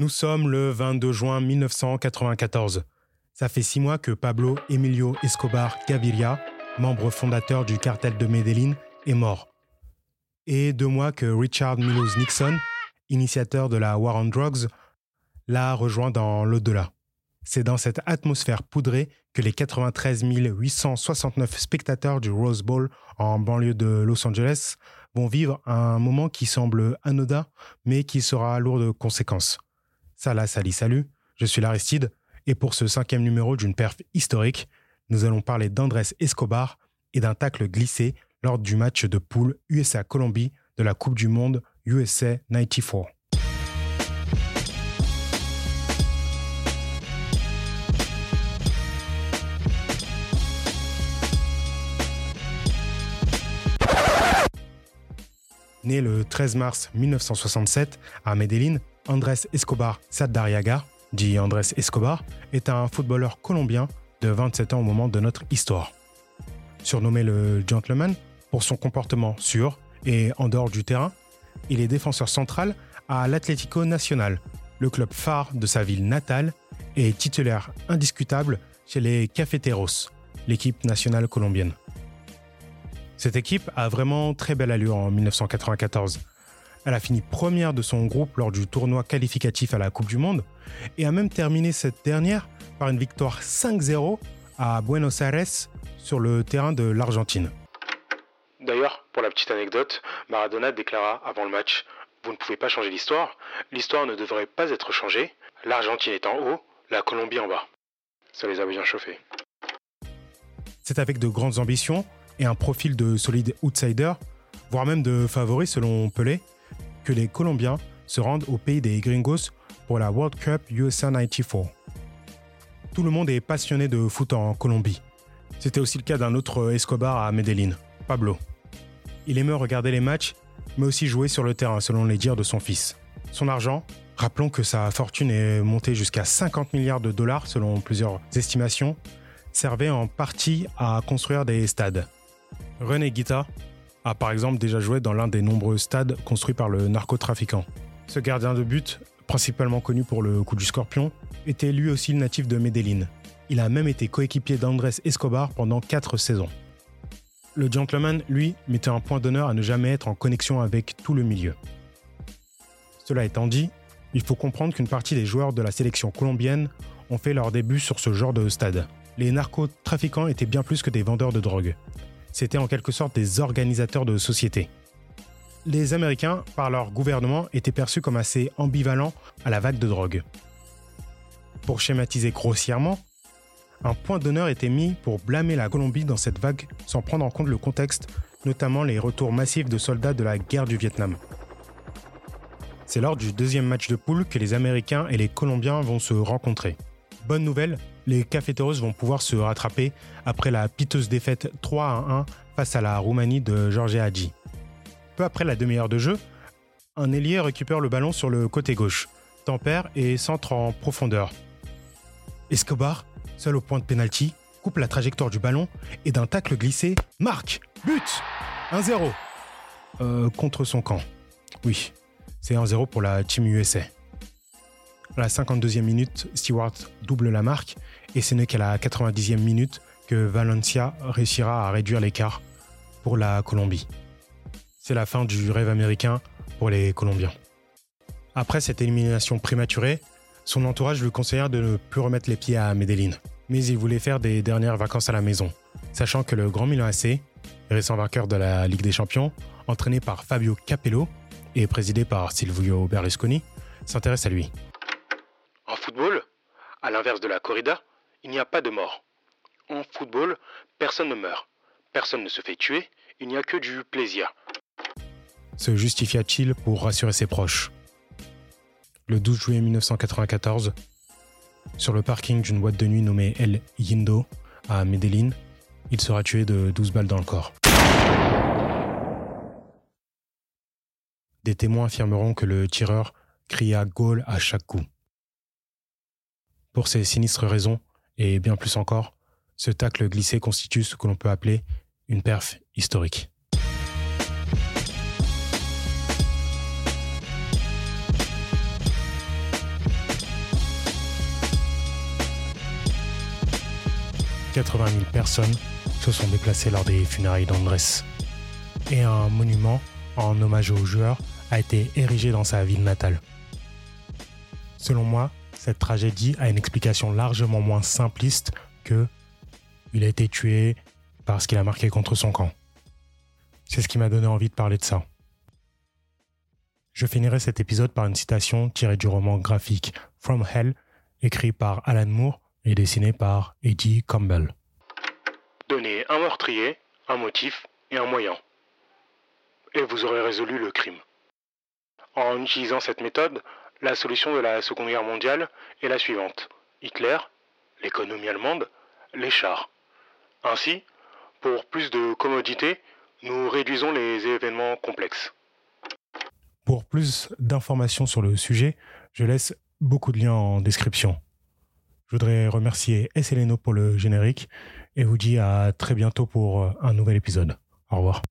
Nous sommes le 22 juin 1994. Ça fait six mois que Pablo Emilio Escobar Gaviria, membre fondateur du cartel de Medellín, est mort. Et deux mois que Richard Mills Nixon, initiateur de la War on Drugs, l'a rejoint dans l'au-delà. C'est dans cette atmosphère poudrée que les 93 869 spectateurs du Rose Bowl en banlieue de Los Angeles vont vivre un moment qui semble anodin, mais qui sera lourd de conséquences. Salah Sali Salut, je suis l'Aristide, et pour ce cinquième numéro d'une perf historique, nous allons parler d'Andrés Escobar et d'un tacle glissé lors du match de poule USA-Colombie de la Coupe du Monde USA 94. Né le 13 mars 1967 à Medellín, Andrés Escobar Saddariaga, dit Andrés Escobar, est un footballeur colombien de 27 ans au moment de notre histoire. Surnommé le gentleman pour son comportement sûr et en dehors du terrain, il est défenseur central à l'Atlético Nacional, le club phare de sa ville natale, et titulaire indiscutable chez les Cafeteros, l'équipe nationale colombienne. Cette équipe a vraiment très belle allure en 1994. Elle a fini première de son groupe lors du tournoi qualificatif à la Coupe du Monde et a même terminé cette dernière par une victoire 5-0 à Buenos Aires sur le terrain de l'Argentine. D'ailleurs, pour la petite anecdote, Maradona déclara avant le match Vous ne pouvez pas changer l'histoire, l'histoire ne devrait pas être changée, l'Argentine est en haut, la Colombie en bas. Ça les a bien chauffés. C'est avec de grandes ambitions et un profil de solide outsider, voire même de favori selon Pelé, que les Colombiens se rendent au pays des Gringos pour la World Cup USA 94. Tout le monde est passionné de foot en Colombie. C'était aussi le cas d'un autre Escobar à Medellín, Pablo. Il aimait regarder les matchs, mais aussi jouer sur le terrain, selon les dires de son fils. Son argent, rappelons que sa fortune est montée jusqu'à 50 milliards de dollars selon plusieurs estimations, servait en partie à construire des stades. René Guita a par exemple déjà joué dans l'un des nombreux stades construits par le narcotrafiquant. Ce gardien de but, principalement connu pour le coup du scorpion, était lui aussi natif de Medellín. Il a même été coéquipier d'Andrés Escobar pendant 4 saisons. Le gentleman, lui, mettait un point d'honneur à ne jamais être en connexion avec tout le milieu. Cela étant dit, il faut comprendre qu'une partie des joueurs de la sélection colombienne ont fait leur début sur ce genre de stade. Les narcotrafiquants étaient bien plus que des vendeurs de drogue. C'était en quelque sorte des organisateurs de société. Les Américains, par leur gouvernement, étaient perçus comme assez ambivalents à la vague de drogue. Pour schématiser grossièrement, un point d'honneur était mis pour blâmer la Colombie dans cette vague sans prendre en compte le contexte, notamment les retours massifs de soldats de la guerre du Vietnam. C'est lors du deuxième match de poule que les Américains et les Colombiens vont se rencontrer. Bonne nouvelle, les Cafeteros vont pouvoir se rattraper après la piteuse défaite 3 à 1 face à la Roumanie de George Hadji. Peu après la demi-heure de jeu, un ailier récupère le ballon sur le côté gauche, tempère et centre en profondeur. Escobar, seul au point de pénalty, coupe la trajectoire du ballon et d'un tacle glissé, marque But 1-0 euh, Contre son camp. Oui, c'est 1-0 pour la Team USA. À la 52e minute, Stewart double la marque et ce n'est qu'à la 90e minute que Valencia réussira à réduire l'écart pour la Colombie. C'est la fin du rêve américain pour les Colombiens. Après cette élimination prématurée, son entourage lui conseilla de ne plus remettre les pieds à Medellín. Mais il voulait faire des dernières vacances à la maison, sachant que le Grand Milan AC, récent vainqueur de la Ligue des Champions, entraîné par Fabio Capello et présidé par Silvio Berlusconi, s'intéresse à lui. À l'inverse de la corrida, il n'y a pas de mort. En football, personne ne meurt. Personne ne se fait tuer. Il n'y a que du plaisir. Se justifia-t-il pour rassurer ses proches? Le 12 juillet 1994, sur le parking d'une boîte de nuit nommée El Yindo à Medellín, il sera tué de 12 balles dans le corps. Des témoins affirmeront que le tireur cria goal à chaque coup. Pour ces sinistres raisons, et bien plus encore, ce tacle glissé constitue ce que l'on peut appeler une perf historique. « 80 000 personnes se sont déplacées lors des funérailles d'Andrés. Et un monument en hommage aux joueurs a été érigé dans sa ville natale. Selon moi, cette tragédie a une explication largement moins simpliste que il a été tué parce qu'il a marqué contre son camp. C'est ce qui m'a donné envie de parler de ça. Je finirai cet épisode par une citation tirée du roman graphique From Hell, écrit par Alan Moore et dessiné par Eddie Campbell. Donnez un meurtrier, un motif et un moyen. Et vous aurez résolu le crime. En utilisant cette méthode, la solution de la Seconde Guerre mondiale est la suivante. Hitler, l'économie allemande, les chars. Ainsi, pour plus de commodité, nous réduisons les événements complexes. Pour plus d'informations sur le sujet, je laisse beaucoup de liens en description. Je voudrais remercier Esseleno pour le générique et vous dis à très bientôt pour un nouvel épisode. Au revoir.